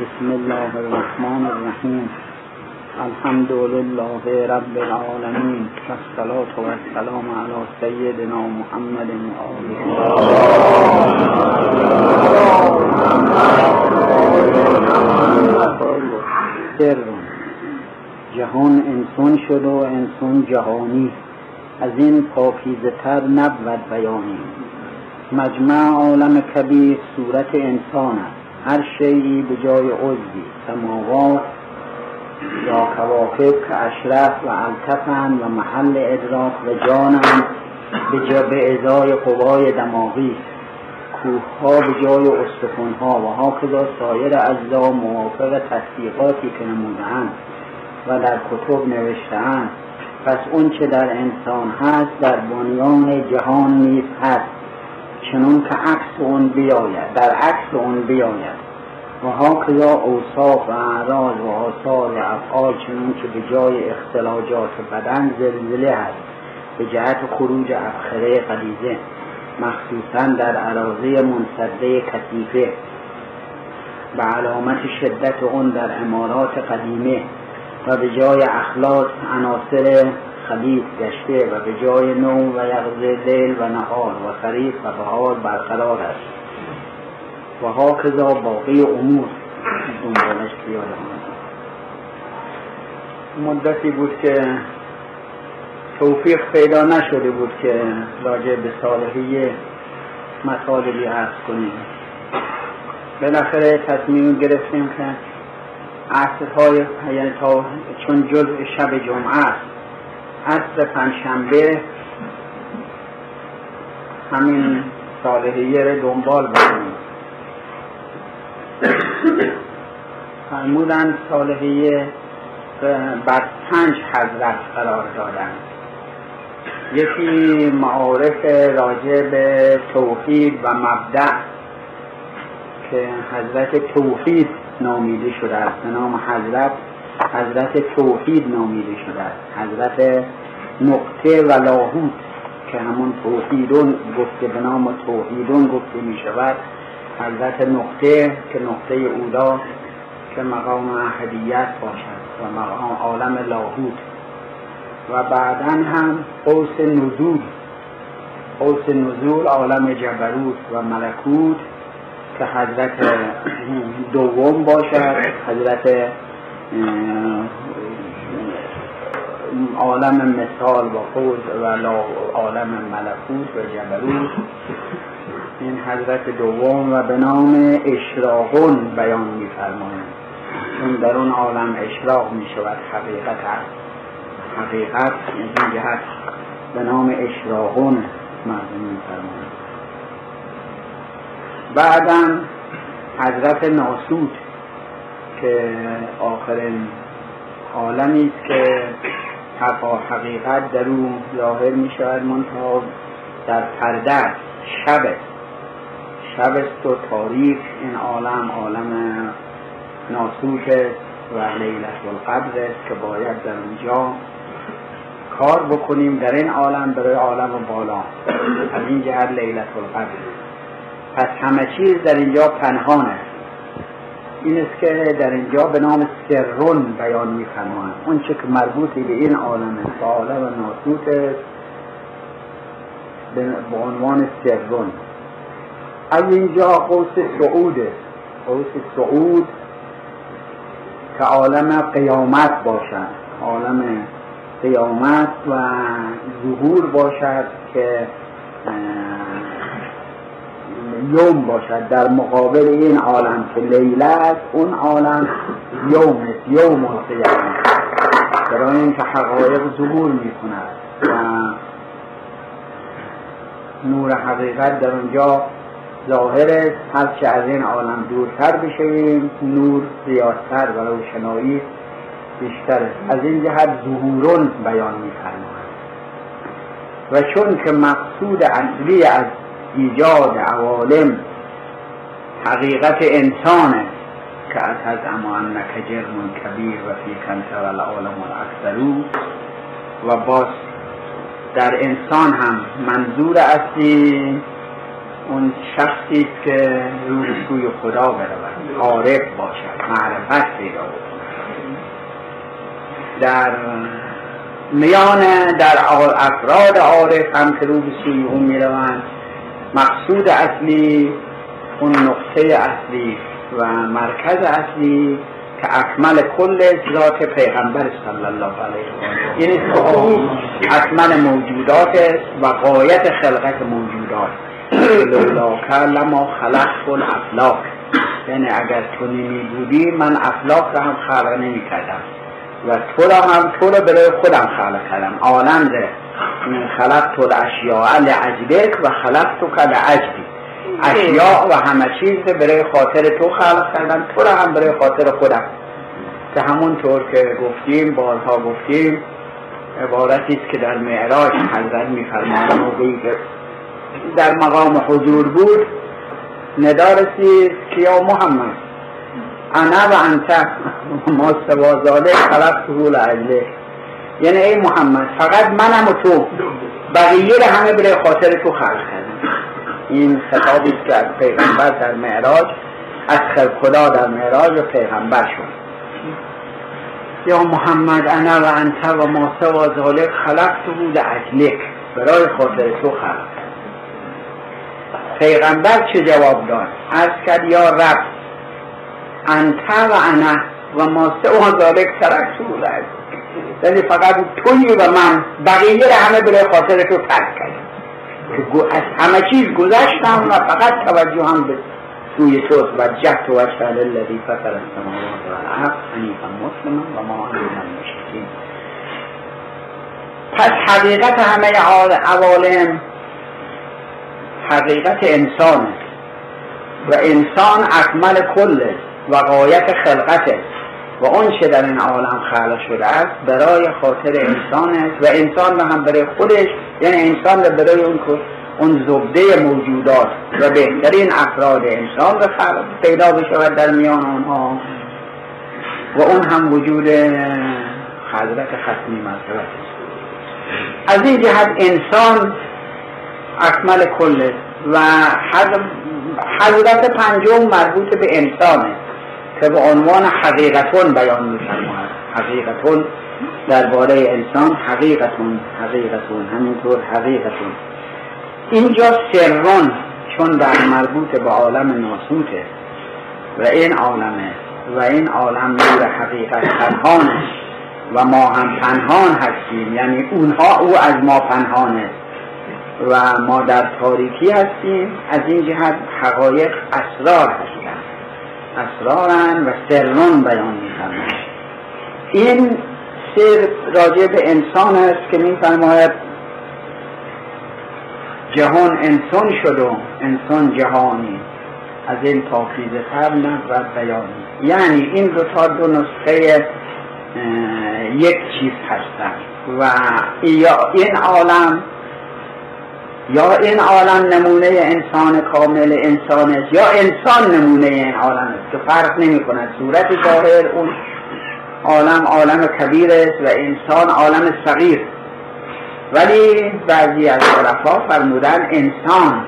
بسم الله الرحمن الرحیم. الحمد لله رب العالمین. والصلاة والسلام علی سیدنا محمد سر جهان انسان شد و انسان جهانی. از این پاکیزه تر نبود بیانی. مجمع عالم کبیر صورت انسان است. هر شیعی به جای عضوی سماوات یا کواکب که اشرف و التفن و محل ادراک و جانند به ازای قوای دماغی. کوه به جای استخون ها و هاکذا سایر اجزا موافق تصدیقاتی که نمودهاند و در کتب نوشتهاند. پس اون چه در انسان هست در بنیان جهان نیز هست. چنون که عکس اون بیاید در عکس اون بیاید. و ها اوصاف و اعراض و آثار و افعال چنون که به جای اختلاجات بدن زلزله هست. به جهت خروج افخره قلیزه مخصوصا در عراضه منصده کثیفه. به علامت شدت اون در امارات قدیمه. و به جای اخلاص عناصر خلیط گشته و به جای نوم و یغز لیل و نهار و خرید و بهار برقرار است. و هاکذا باقی امور. دنبالش بیاره مدتی بود که توفیق پیدا نشده بود که راجع به صالحی مطالبی عرض کنیم. بالاخره تصمیم گرفتیم که عصرهای یعنی تا چون جزء شب جمعه است. عصر پنجشنبه همین صالحیه رو دنبال بکنیم. فرمودن صالحیه بر پنج حضرت قرار دادن. یکی معارف راجع به توحید و مبدع که حضرت توحید نامیده شده است. به نام حضرت حضرت توحید نامیده شده است. حضرت نقطه و لاهوت که همون توحیدون گفته به نام توحیدون گفته می شود. حضرت نقطه که نقطه اولا که مقام احدیت باشد و مقام عالم لاهوت. و بعدا هم قوس نزول. قوس نزول عالم جبروت و ملکوت که حضرت دوم باشد حضرت عالم مثال و خود و عالم ملکوت و جبروت. این حضرت دوم و به نام اشراقون بیان میفرمایند چون در اون عالم اشراق می شود حقیقت هست. حقیقت این جهت به نام اشراقون مردم میفرمایند بعدم حضرت ناسود که آخرین عالمی است که حقا حقیقت در او ظاهر می شود منتها در پرده شب شب است و تاریخ این عالم عالم ناسوت و لیلت القدر است که باید در اونجا کار بکنیم در این عالم برای عالم بالا. از این جهت لیلت القدر. پس همه چیز در اینجا پنهان است. این است که در اینجا به نام سرون بیان میفرمایند اون چه که مربوط به این عالم است عالم ناسوت به عنوان سرون از اینجا قوس سعود قوس سعود که عالم قیامت باشد. عالم قیامت و ظهور باشد که یوم باشد در مقابل این عالم که لیله است اون عالم یوم است یوم القیامه. برای اینکه حقایق ظهور می کند و نور حقیقت در اونجا ظاهر است. هرچه از این عالم دورتر بشویم نور زیادتر و روشنایی بیشتر است. از این جهت ظهورون بیان میفرماید. و چون که مقصود اصلی از ایجاد عوالم حقیقت انسان که از اما انک جرم کبیر و فی کنت و العالم الاکثرو و باز در انسان هم منظور اصلی اون شخصی که رو سوی خدا برود عارف باشد معرفت پیدا در میان در افراد عارف هم که رو به سوی اون می‌روند مقصود اصلی اون نقطه اصلی و مرکز اصلی که اکمل کل ذات پیغمبر صلی الله علیه و یعنی اکمل موجودات و قایت خلقت موجودات. لولاک لما خلق کل افلاک یعنی اگر تو نمی بودی من افلاک را هم خلق نمی کردم و تو را هم تو را برای خودم خلق کردم. عالم ده. خلق تو اشیاء لعجبک و خلق تو کل عجبی اشیاء و همه چیز برای خاطر تو خلق کردم تو را هم برای خاطر خودم. که همونطور که گفتیم بارها گفتیم عبارتی است که در معراج حضرت میفرمایند موقعی در مقام حضور بود ندا رسید که یا محمد انا و انت ما سوازاده خلق سهول عجله یعنی ای محمد فقط منم و تو. بقیه رو همه برای خاطر تو خلق کردم این خطابی که از پیغمبر در معراج از خدا در معراج و پیغمبر شد. یا محمد انا و انت و ما سوا ذالک خلقت بود اجلک برای خاطر تو خلق پیغمبر چه جواب داد؟ از کرد یا رب انت و انا و ما سوا ذالک ترکت بود یعنی فقط توی و من بقیه رو همه برای خاطر تو ترک کردم. از همه چیز گذشتم و فقط توجه هم به سوی تو و جهت و وجه الذی فطر السماوات والارض حنیفا مسلما و ما انا من پس حقیقت همه عوالم حقیقت انسان و انسان اکمل کل و قایت خلقت و اون چه در این عالم خلق شده است برای خاطر انسان است و انسان رو هم برای خودش یعنی انسان رو برای اون اون زبده موجودات و بهترین افراد انسان رو خلق پیدا بشود در میان آنها. و اون هم وجود حضرت ختمی مرتبه از این جهت انسان اکمل کل و حضرت پنجم مربوط به انسانه که به عنوان حقیقتون بیان میفرماید. حقیقتون درباره انسان حقیقتون حقیقتون همینطور حقیقتون. اینجا سرون چون در مربوط به عالم ناسوته و این عالمه و این عالم نور حقیقت پنهانه و ما هم پنهان هستیم. یعنی اونها او از ما پنهانه. و ما در تاریکی هستیم. از این جهت حقایق اسرار هستند. اسرارن و سرون بیان میفرماید. این سر راجع به انسان است که میفرماید جهان انسان شد و انسان جهانی. از این پاکیزه تر نبود بیانی یعنی این دو تا دو نسخه یک چیز هستند و این عالم یا این عالم نمونه انسان کامل انسان است یا انسان نمونه این عالم است که فرق نمی کند صورت ظاهر اون عالم عالم کبیر است و انسان عالم صغیر. ولی بعضی از عرفا فرمودن انسان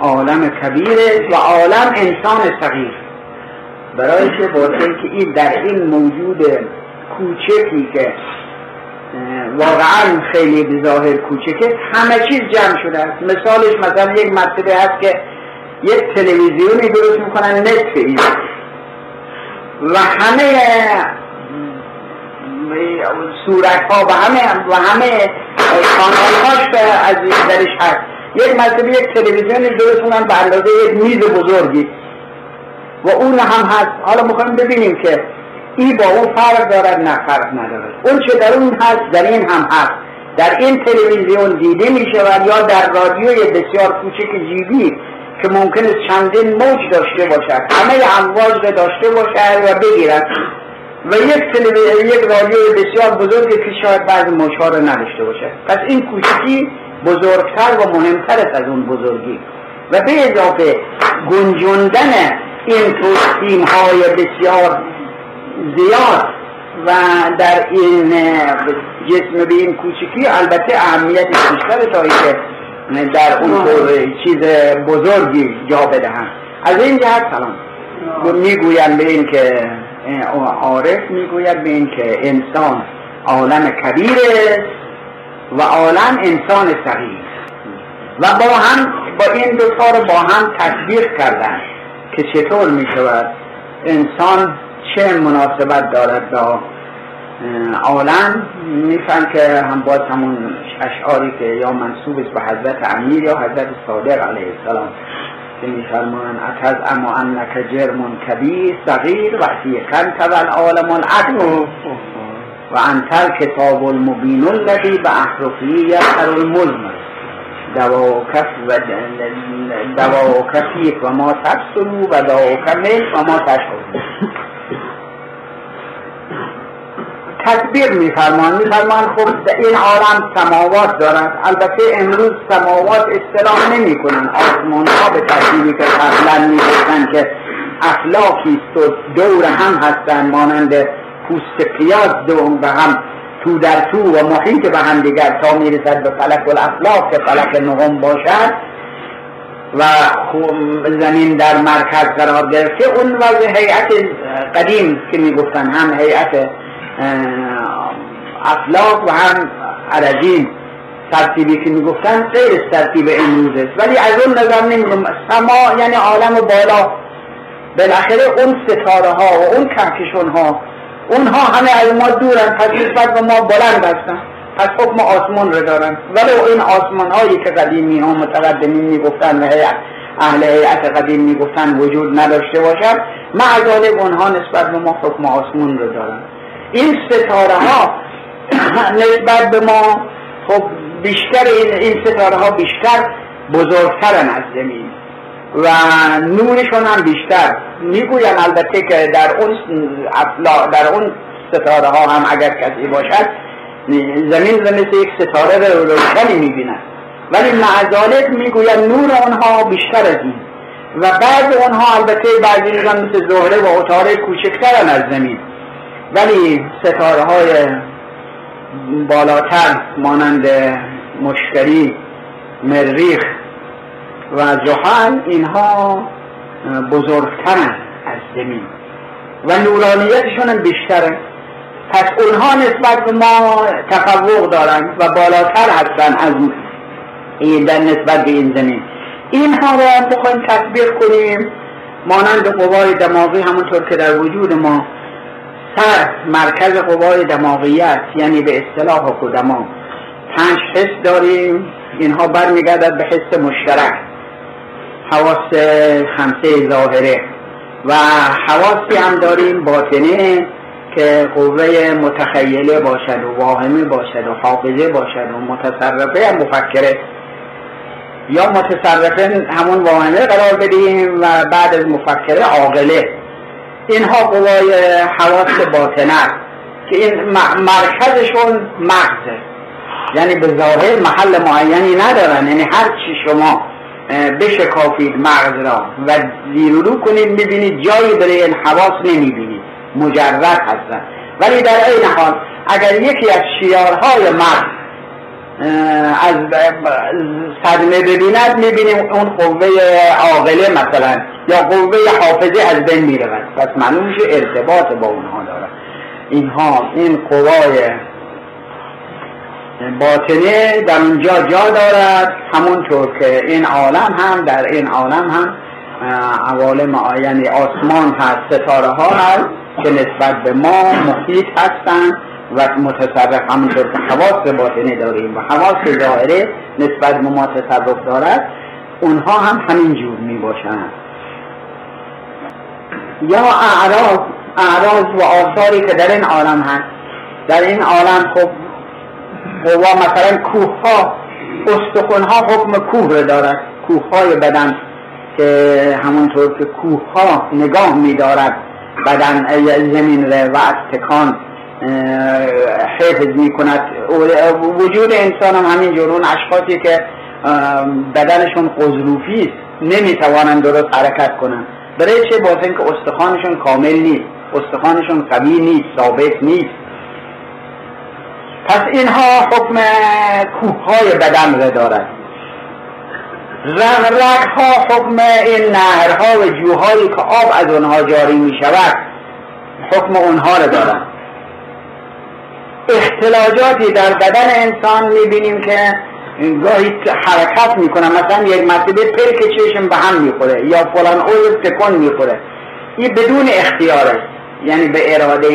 عالم کبیر است و عالم انسان صغیر. برای که که این در این موجود کوچکی که واقعا خیلی به ظاهر کوچکه همه چیز جمع شده است. مثالش مثلا یک مرتبه هست که یک تلویزیونی درست می‌کنن نصف این. و همه صورت ها و همه و همه کانال به از درش هست. یک مرتبه یک تلویزیونی درست کنن به اندازه یک میز بزرگی. و اون هم هست. حالا می‌خوایم ببینیم که این با اون فرق دارد نه فرق ندارد. اون چه در اون هست در این هم هست. در این تلویزیون دیده می شود یا در رادیوی بسیار کوچک جیبی که ممکن است چندین موج داشته باشد. همه امواج را داشته باشد و بگیرد. و یک تلویزیون یک رادیوی بسیار بزرگی که شاید بعض موجها را نداشته باشد. پس این کوچکی بزرگتر و مهمتر است از اون بزرگی. و به اضافه گنجوندن این توستیم های بسیار زیاد و در این جسم به این کوچکی البته اهمیت بیشتر تا که در اون چیز بزرگی جا بدهم. از این جهت سلام. می‌گویم به این که عارف می‌گوید به این که انسان عالم کبیر و عالم انسان صغیر. و با هم با این دو رو با هم تصویر کردن که چطور می شود انسان چه مناسبت دارد با عالم؟ میفهم که هم باز همون اشعاری که یا منصوب است به حضرت امیر یا حضرت صادق علیه السلام که میفرمان اتز اما انک جرم کبیر صغیر و کن تول عالم العدل و انتر کتاب المبین الذی به احرفی یسر المزمر دواکف و دواکفی و ما تبسلو و دواکف و ما تشکرو تدبیر میفرمان. میفرمان خب این عالم سماوات دارد البته امروز سماوات اصطلاح نمی کنن آسمان ها به ترتیبی که قبلا می‌گفتن که افلاکی است و دور هم هستن مانند پوست پیاز دو به هم تو در تو و محیط به هم دیگر تا می‌رسد به فلک الافلاک که فلک نهم باشد. و زمین در مرکز قرار گرفته اون وضع هیئت قدیم که می‌گفتن هم هیئت افلاک و هم عرجین ترتیبی که می‌گفتن غیر ترتیب امروز است ولی از اون نظر نمیگم سما یعنی عالم بالا. بالاخره اون ستاره ها و اون کهکشون ها اونها همه از ما دورن. پس نسبت به ما بلند هستن. پس حکم آسمان رو دارن. ولی این آسمان هایی که قدیمی ها متقدمین می‌گفتن و اهل هیئت قدیم می‌گفتن وجود نداشته باشد معذالب اونها نسبت به ما حکم آسمان رو دارن. این ستاره ها نسبت به ما خب بیشتر این, این ستاره ها بیشتر بزرگترن از زمین. و نورشون هم بیشتر. می‌گویم البته که در اون در اون ستاره ها هم اگر کسی باشد زمین رو مثل یک ستاره رو روشنی می‌بینن ولی معذالت می‌گوید نور آنها بیشتر از این. و بعض اونها البته بعضی مثل زهره و اتاره کوچکترن از زمین. ولی ستاره های بالاتر مانند مشتری مریخ و جهان اینها بزرگترن از زمین و نورانیتشون هم بیشتره. پس اونها نسبت به ما تفوق دارن و بالاتر هستن از این در نسبت به این زمین. اینها هم بخوایم تطبیق کنیم. مانند قوای دماغی همونطور که در وجود ما سر مرکز قوای دماغیت یعنی به اصطلاح قدما پنج حس داریم اینها برمیگردد به حس مشترک. حواس خمسه ظاهره. و حواسی هم داریم باطنه که قوه متخیله باشد و واهمه باشد و حافظه باشد و متصرفه هم مفکره. یا متصرفه همون واهمه قرار بدیم و بعد از مفکره عاقله. اینها قوای حواس باطنه که این مرکزشون مغزه. یعنی به ظاهر محل معینی ندارن. یعنی هر چی شما بشکافید مغز را و زیرورو کنید می‌بینید جایی برای این حواس نمی‌بینید. مجرد هستن. ولی در این حال اگر یکی از شیارهای مغز از صدمه ببیند می‌بینیم اون قوه عاقله مثلا یا قوه حافظه از بین می‌رود. پس معلوم ارتباط با اونها داره. اینها این قوای باطنه در اونجا جا دارد. همونطور که این عالم هم در این عالم هم عوالم یعنی آسمان هست ستاره ها هست که نسبت به ما محیط هستند. و متصرف همونطور که حواس باطنه داریم و حواس ظاهره نسبت به ما تصرف دارد اونها هم همین جور می باشند. یا اعراض اعراض و آثاری که در این عالم هست. در این عالم خب قوا مثلا کوه ها استخون ها حکم کوه دارد. کوه های بدن که همونطور که کوه ها نگاه می دارد بدن زمین ره و از تکان حفظ می کند وجود انسان هم همین جورون اشخاصی که بدنشون قضروفی است نمی توانند درست حرکت کنند. برای چه؟ باز اینکه استخوانشون کامل نیست استخوانشون قوی نیست ثابت نیست. پس اینها حکم کوه های بدن را دارد رگ ها حکم این نهرها و جوهایی که آب از اونها جاری می شود حکم اونها رو دارن اختلاجاتی در بدن انسان می بینیم که گاهی حرکت می‌کنه مثلا یک مرتبه پلک چشم به هم می‌خوره یا فلان عضو تکن می‌خوره. این بدون اختیاره. یعنی به اراده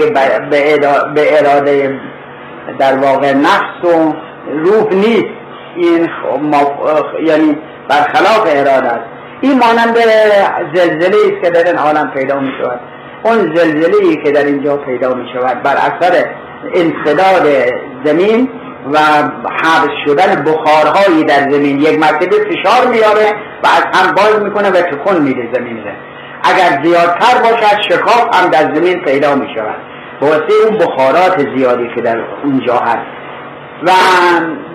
به اراده در واقع نفس و روح نیست. این یعنی برخلاف اراده است. این مانند زلزله است که در این عالم پیدا می شود اون زلزله ای که در اینجا پیدا می شود بر اثر انصداد زمین و حبس شدن بخارهایی در زمین یک مرتبه فشار میاره و از هم باز می‌کنه و تکون میده زمین ده. اگر زیادتر باشد شکاف هم در زمین پیدا می شود واسه اون بخارات زیادی که در اونجا هست و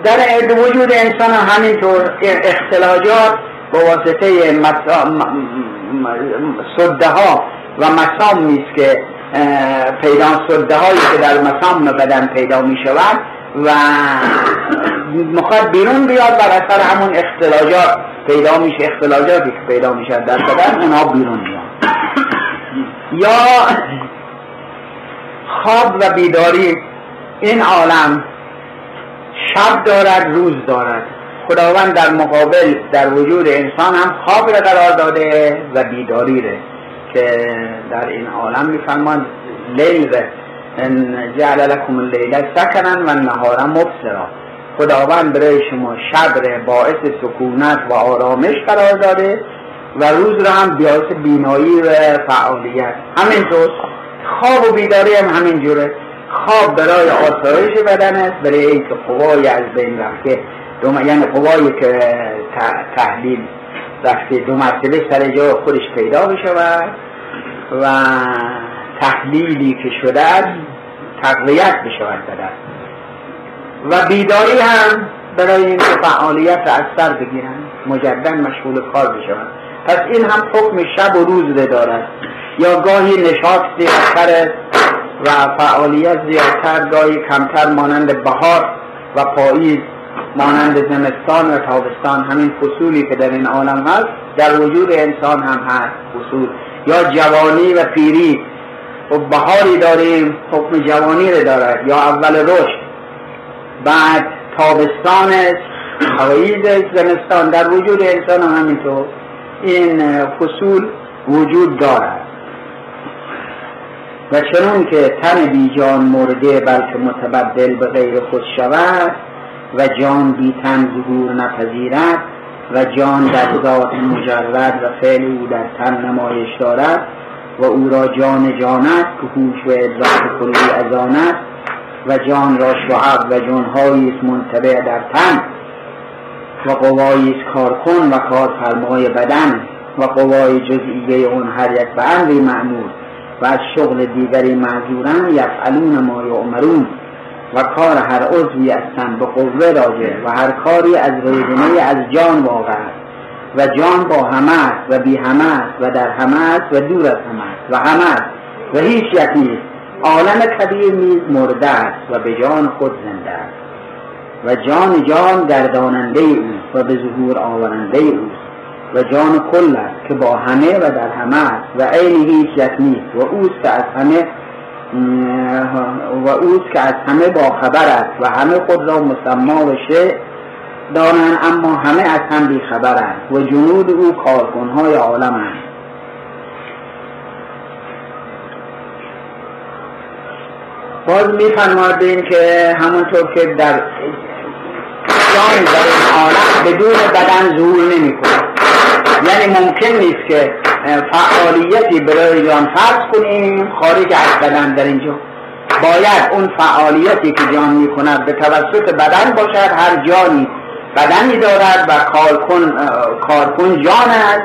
در وجود انسان همینطور اختلاجات با واسطه صده ها و مسام نیست که پیدا صده هایی که در مسام بدن پیدا می شود و مخواد بیرون بیاد بر اثر همون اختلاجات پیدا میشه اختلاجاتی که پیدا میشه در بدن اونها بیرون میاد یا خواب و بیداری این عالم شب دارد روز دارد. خداوند در مقابل در وجود انسان هم خواب را قرار داده و بیداری را. که در این عالم میفرماد لیل جعل لكم اللیل سکنا و النهار مبصرا. خداوند برای شما شب را باعث سکونت و آرامش قرار داده و روز را هم باعث بینایی و فعالیت. همینطور خواب و بیداری هم همینجوره خواب برای آسایش بدن است برای اینکه قوای از بین رفته یعنی قوایی که تحلیل رفته دو مرتبه سر جای خودش پیدا بشود و تحلیلی که شده تقویت بشود بدن. و بیداری هم برای اینکه فعالیت را از سر بگیرن مجدد مشغول کار بشوند پس این هم حکم شب و روز دارد. یا گاهی نشاط زیادتر و فعالیت زیادتر گاهی کمتر مانند بهار و پاییز. مانند زمستان و تابستان همین فصولی که در این عالم هست در وجود انسان هم هست فصول. یا جوانی و پیری. و بهاری داریم حکم جوانی رو دارد یا اول رشد. بعد تابستان پاییز زمستان. در وجود انسان هم همینطور. این فصول وجود دارد. و چنون که تن بی جان مرده بلکه متبدل به غیر خود شود و جان بی تن ظهور نپذیرد و جان در ذات مجرد و فعل او در تن نمایش دارد و او را جان جان است که هوش و ادراک کلی از آن است و جان را شعب و جانهایی است منتبع در تن و قوایی است کارکن و کارفرمای بدن و قوای جزئیه اون هر یک به امری معمول و از شغل دیگری معذورن یفعلون ما یعمرون. و کار هر عضوی از تن به قوه راجع و هر کاری از روزنه از جان واقع و جان با همه است و بی همه است و در همه است و دور از همه است و همه است. و هیچ یک نیست عالم کبیر نیز مرده است و به جان خود زنده است. و جان جان گرداننده اوست و به ظهور آورنده اوست. و جان کل است که با همه و در همه است و عین هیچ یک نیست و اوست که از همه و اوست که از همه با خبر است و همه خود را مسما و شیع دانند اما همه از هم بی خبر و جنود او کارکنهای است باز میفرمادیم که همونطور که در جان در این عالم بدون بدن ظهور نمی‌کنه یعنی ممکن نیست که فعالیتی برای جان فرض کنیم خارج از بدن در اینجا. باید اون فعالیتی که جان می‌کند به توسط بدن باشد هر جانی بدنی دارد و کارکن, کارکن جان است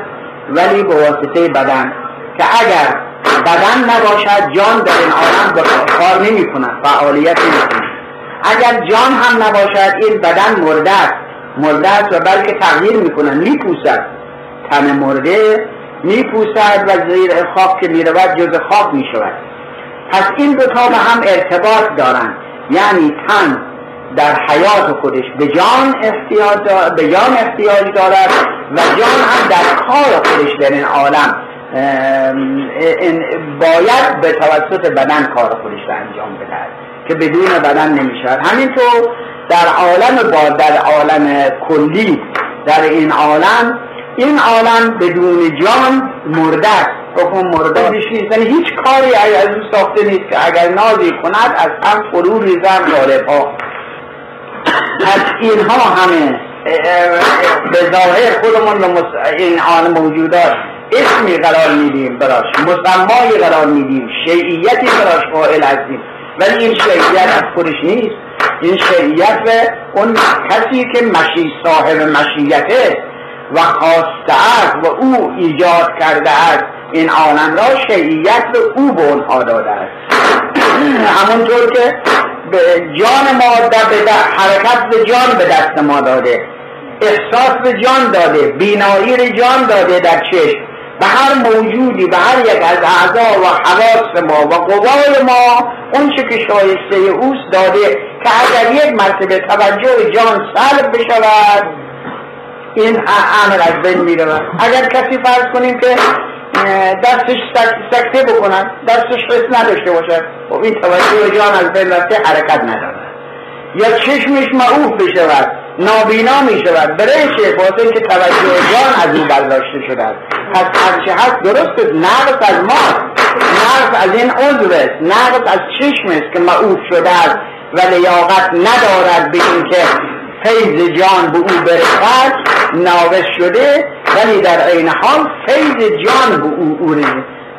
ولی به واسطه بدن. که اگر بدن نباشد جان در این عالم کار نمی کند فعالیت نمی اگر جان هم نباشد این بدن مرده است. مرده است و بلکه تغییر می‌کنن میپوسد تن مرده میپوسد و زیر خاک که می‌رود جز خاک می‌شود. پس این دو تا به هم ارتباط دارند. یعنی تن در حیات خودش به جان احتیاج به جان احتیاج دارد و جان هم در کار خودش در این عالم باید به توسط بدن کار خودش را انجام بدهد که بدون بدن نمی‌شود. همینطور در عالم با در عالم کلی در این عالم این عالم بدون جان مرده است. حکم مرده نیست. یعنی هیچ کاری از او ساخته نیست که اگر نازی کند از هم فرو ریزم غالب ها از اینها همه به ظاهر خودمون این آن موجودات اسمی قرار میدیم براش. مسمایی قرار میدیم. شیعیتی براش قائل هستیم. ولی این شیعیت از خودش نیست. این شیعیت به اون کسی که مشی صاحب مشیته و خواسته است و او ایجاد کرده است. این عالم را شیعیت به او به اونها داده است. همونطور که به جان ما به حرکت به جان به دست ما داده احساس به جان داده بینایی جان داده در چشم. به هر موجودی به هر یک از اعضا و حواس ما و قوای ما اون چه که شایسته اوست داده که اگر یک مرتبه توجه جان سلب بشود این عمل از بین میره اگر کسی فرض کنیم که دستش سکته بکنن دستش حس نداشته باشد خب این توجه جان از بین رفته حرکت نداره یا چشمش معوف بشود نابینا می شود برای چه واسه که توجه جان از او برداشته شده است. پس هرچه هست درست است نقص از ما نقص از این عضو است نقص از چشم است که معوف شده است. و لیاقت ندارد به اینکه فیض جان به او برسد ناقص شده ولی در عین حال فیض جان به او او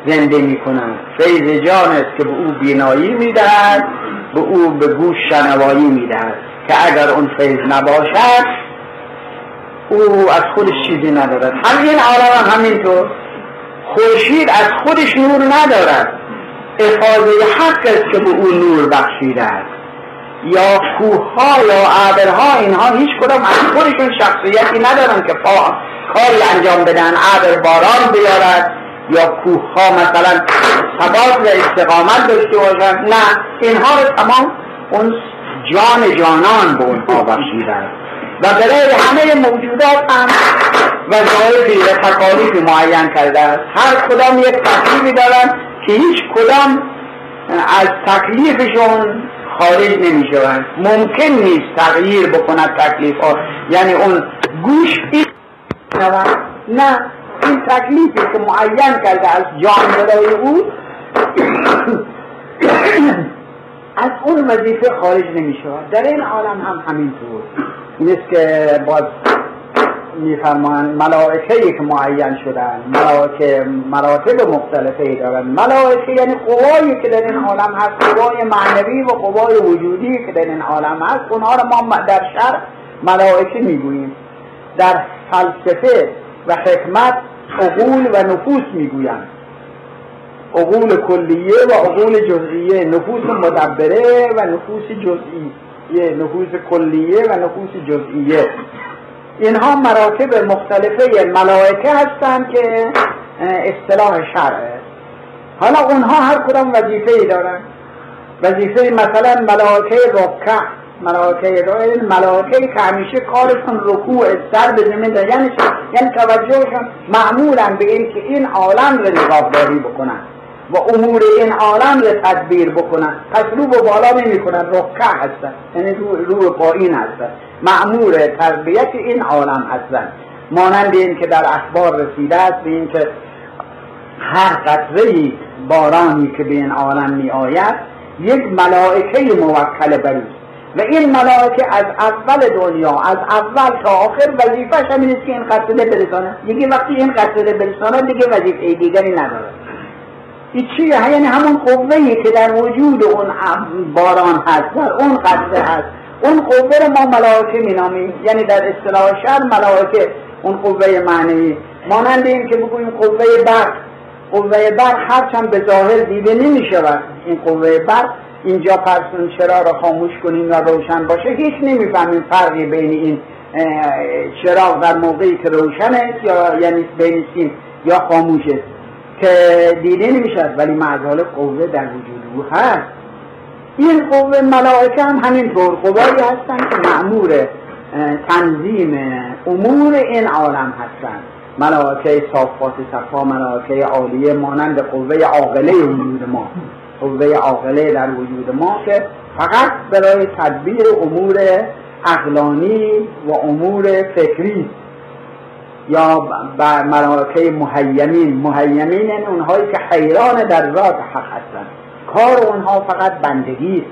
زنده می کند فیض جان است که به او بینایی می‌دهد به او به گوش شنوایی می‌دهد که اگر اون فیض نباشد او از خودش چیزی ندارد. همین عالم هم همینطور. خورشید از خودش نور ندارد. افاده حق است که به او نور بخشیده است. یا کوه یا ابرها اینها هیچ کدام از خودشون شخصیتی ندارن که کاری انجام بدن ابر باران بیارد. یا کوه ها مثلا ثبات و استقامت داشته باشند نه اینها رو تمام اون جان جانان به اونها بخشیدن. و برای همه موجودات هم وظایفی و تکالیفی معین کرده است. هر کدام یک تکلیفی دارن که هیچ کدام از تکلیفشون خارج نمی شوند ممکن نیست تغییر بکند تکلیف ها یعنی اون گوش نه این تکلیفی که معین کرده از جان برای او از اون وظیفه خارج نمی شود در این عالم هم همینطور. نیست که باز میفرمایند ملائکه که معین شدن ملائکه مراتب مختلفه دارن ملائکه یعنی قوایی که در این عالم هست قوای معنوی و قوای وجودی که در این عالم هست. اونها رو ما در شر ملائکه می‌گوییم. در فلسفه و حکمت عقول و نفوس می‌گویند. عقول کلیه و عقول جزئیه. نفوس مدبره و نفوس جزئیه نفوس کلیه و نفوس جزئیه. اینها مراتب مختلفه ملائکه هستند که اصطلاح شرعه حالا اونها هر کدام وظیفه ای دارن. وظیفه مثلا ملائکه رکع ملائکه دارن ملائکه که همیشه کارشون رکوع سر به زمین دارن یعنی یعنی توجهشون معمولا به این که این عالم رو نگاهداری بکنن. و امور این عالم رو تدبیر بکنن. پس رو به بالا نمی کنن رکع هستن. یعنی رو, رو پایین هستن. معمور تربیت این عالم هستن. مانند این که در اخبار رسیده است به این که هر قطره بارانی که به این عالم می آید یک ملائکه موکل بر و این ملائکه از اول دنیا از اول تا آخر وظیفهش همین است که این قطره برسانه. دیگه وقتی این قطره برسانه دیگه وظیفه دیگری نداره. این چیه یعنی همون قوهی که در وجود اون باران هست در اون قطره هست. اون قوه رو ما ملائکه مینامیم. یعنی در اصطلاح شهر ملائکه اون قوه معنی. مانند این که بگوییم قوه برق. قوه برق هرچند به ظاهر دیده نمی شود این قوه برق اینجا پرسون چرا رو خاموش کنیم و روشن باشه هیچ نمی‌فهمیم فرقی بین این چراغ در موقعی که روشنه یا یعنی بین سیم یا خاموشه. که دیده نمی‌شد ولی معذال قوه در وجود او هست. این قوه ملائکه هم همینطور قوایی هستن که معمور تنظیم امور این عالم هستند. ملائکه صافات صفا ملائکه عالیه مانند قوه عاقله وجود ما. قوه عاقله در وجود ما که فقط برای تدبیر امور اقلانی و امور فکری یا بر ملائکه محیمین محیمین این اونهایی که حیران در ذات حق هستند کار اونها فقط بندگی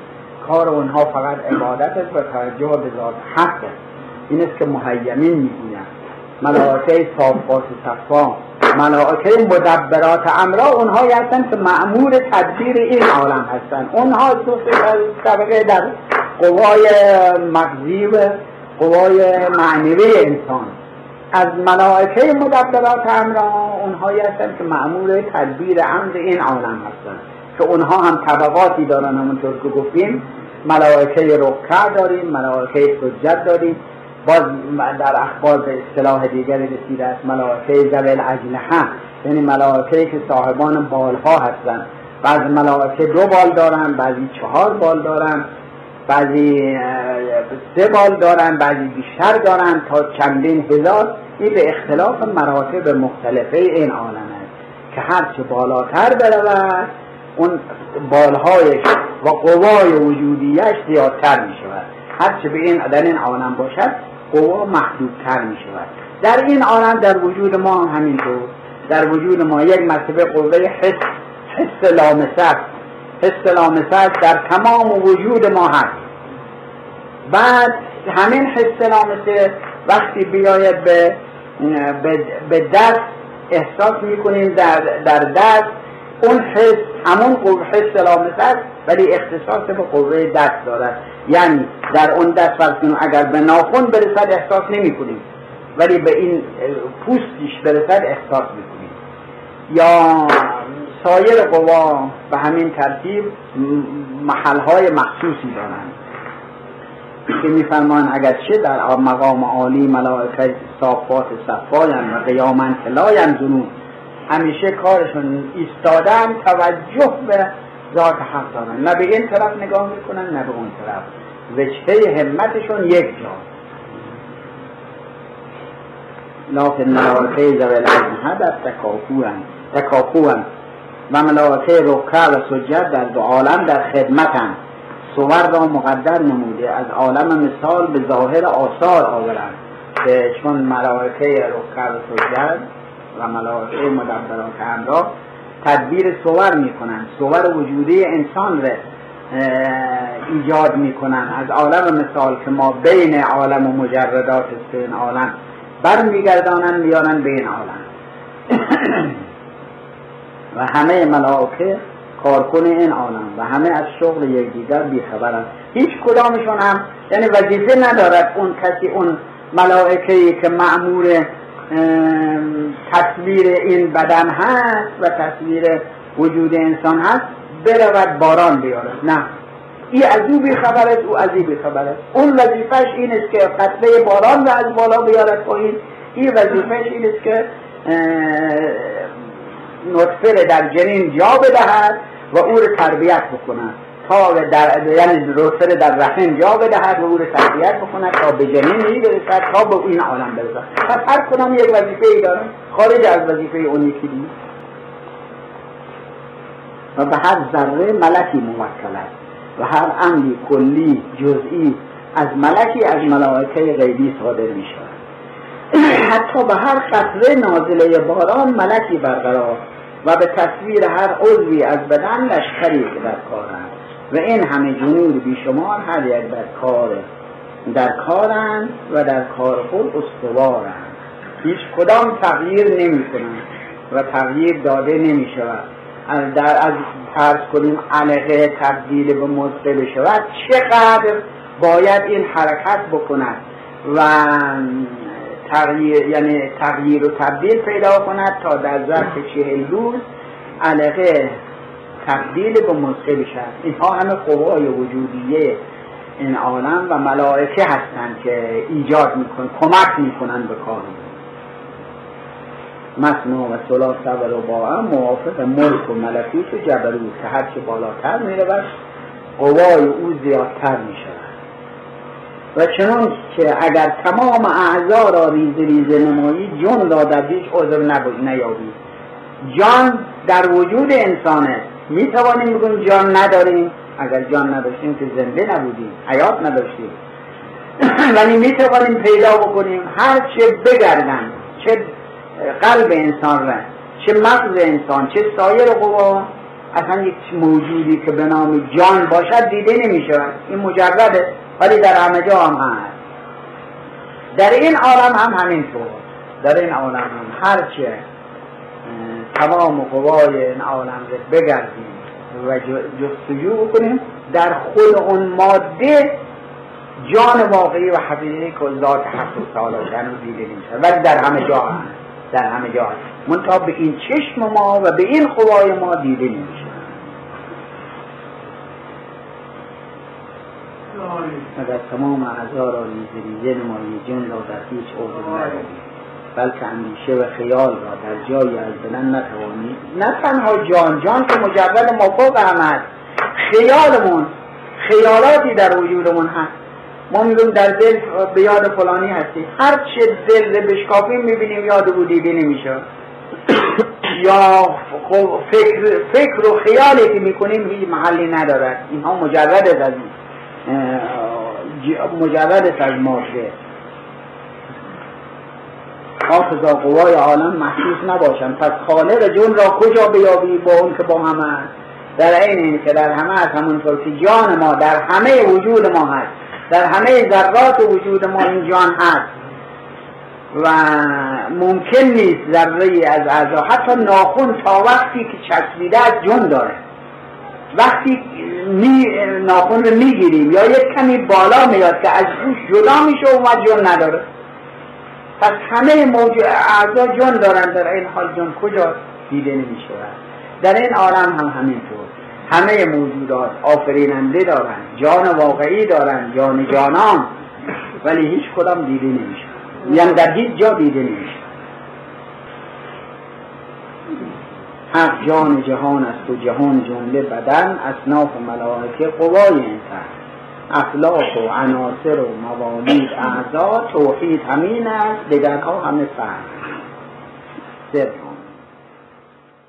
کار اونها فقط عبادت است و توجه به ذات حق است. این است که محیمین می‌گویند. ملائکه صافات صفا. ملائکه مدبرات امرا اونهایی هستند که معمور تدبیر این عالم هستند اونها طبقه در قوای مغزی و قوای معنوی انسان. از ملائکه مدبرات امرا اونهایی هستند که معمور تدبیر امر این عالم هستند که اونها هم طبقاتی دارن همونطور که گفتیم. ملائکه رکع داریم ملائکه سجد داریم. باز در اخبار به اصطلاح دیگری رسیده است ملائکه زویل اجنحه. یعنی ملائکه که صاحبان بالها هستند بعض ملائکه دو بال دارن بعضی چهار بال دارن. بعضی سه بال دارن بعضی بیشتر دارن تا چندین هزار. این به اختلاف مراتب مختلفه این عالم است که هرچه بالاتر برود اون بالهایش و قوای وجودیش زیادتر می شود. هرچه به این در این عالم باشد قوا محدودتر می شود. در این عالم در وجود ما هم همینطور. در وجود ما یک مرتبه قوه حس حس لامسه حس لامسه در تمام وجود ما هست. بعد همین حس لامسه وقتی بیاید به به دست احساس می‌کنیم در, در دست اون حس همون حس لامسه است ولی اختصاص به قوه دست دارد یعنی در اون دست فرض اگر به ناخون برسد احساس نمی کنیم ولی به این پوستیش برسد احساس می‌کنیم. یا سایر قوا به همین ترتیب محلهای مخصوصی دارند. که میفرمان اگر چه در مقام عالی ملائکه صافات صفایم و قیامن لایم جنون همیشه کارشون ایستادن توجه به ذات حق دارن. نه به این طرف نگاه می‌کنن نه به اون طرف. وجهه همتشون یک جا. لکن ملائکه زویل اجنحه در تکاکو هم و ملائکه رکع و سجد در دو عالم در خدمتن. صور را مقدر نموده. از عالم مثال به ظاهر آثار آورند. که چون ملائکه رکع و سجد و ملائکه مدبرات همراه تدبیر صور می‌کنن صور وجودی انسان را ایجاد می‌کنن از عالم مثال که ما بین عالم و مجردات است این عالم برمیگردانن میارن به این عالم. و همه ملائکه کارکن این عالم و همه از شغل یکدیگر بیخبرند. هیچ کدامشون هم یعنی وظیفه ندارد اون کسی اون ملائکه که معمور تصویر این بدن هست و تصویر وجود انسان هست برود باران بیارد. نه. این از او بیخبر او از این بیخبر اون وظیفش این است که قطره باران را از بالا بیارد پایین. این وظیفش این است که نطفه در جنین جا بدهد و او را تربیت بکند. تا در یعنی روسر در رحم جا بدهد و او رو تربیت بکند تا به جنین برسد تا به این عالم برسد. پس هر کنم یک وظیفه ای دارم خارج از وظیفه اون یکی و به هر ذره ملکی موکل است. و هر امری کلی جزئی از ملکی از ملائکه غیبی صادر می شود حتی به هر قطره نازله باران ملکی برقرار. و به تصویر هر عضوی از بدن لشکری در کارند و این همه جنود بیشمار هر یک در کار در کارند و در کار خود استوارند هیچ کدام تغییر نمی کنند و تغییر داده نمی شود در از فرض کنیم علقه تبدیل به مزقه بشود چقدر باید این حرکت بکند؟ و تغییر یعنی تغییر و تبدیل پیدا کند تا در ظرف چهل روز علقه تبدیل به مزقه بشن اینها همه قوای وجودیه این عالم و ملائکه هستند که ایجاد می‌کنن کمک می‌کنن به کار مصنوع و سلاسه و رباعه موافق ملک و ملکوت و جبروت که هرچه بالاتر می‌رود قوای او زیادتر می شود و چنان که اگر تمام اعضا را ریز ریز نمایی جن را در هیچ عذر نیابی. جان در وجود انسانه. می توانیم جان نداریم. اگر جان نداشتیم که زنده نبودیم حیات نداشتیم. ولی می توانیم پیدا بکنیم. هر چه بگردن چه قلب انسان را چه مغز انسان چه سایر قوا اصلا یک موجودی که به نام جان باشد دیده نمی شود این مجرده. ولی در همه جا هم هست. در این عالم هم همینطور در این عالم هم هرچه تمام قوای این عالم رو بگردیم و جستجو بکنیم در خود اون ماده جان واقعی و حقیقی که ذات حق و تعالی رو دیده نمیشه. ولی در همه جا هست در همه جا هست منتها به این چشم ما و به این قوای ما دیده نمیشه. اگر تمام اعضا را ریزه ریزه نمایی جن را در هیچ عضو بلکه اندیشه و خیال را در جایی از بلند نتوانید نه تنها جان جان که مجرد مفاق هم خیالمون خیالاتی در وجودمون هست. ما میگیم در دل به یاد فلانی هستی هر چه دل رو بشکافیم می‌بینیم یاد او دیده نمیشه. یا فکر, فکر و خیالی که می‌کنیم هیچ محلی ندارد. اینها مجرد از مجرد از ماشه حافظا قوای عالم محسوس نباشند پس خالق جون را کجا بیابی با اون که با همه؟ در این که در همه از همونطور که جان ما در همه وجود ما هست. در همه ذرات وجود ما این جان هست. و ممکن نیست ذره از اعضا حتی ناخون تا وقتی که چسبیده از جون داره. وقتی می ناخون رو می‌گیریم یا یک کمی بالا میاد که از گوش جدا میشه و جون نداره. پس همه موجود اعضا جان دارن در این حال جان کجا دیده نمی شود در این عالم هم همینطور. همه موجودات آفریننده دارن جان واقعی دارن جان جانان ولی هیچ کدام دیده نمی شود یعنی در هیچ جا دیده نمی شود حق جان جهان است و جهان جمله بدن اصناف ملائکه قوای انسان اخلاق و عناصر و موالید اعضا توحید همین است دیگرها همه فرق.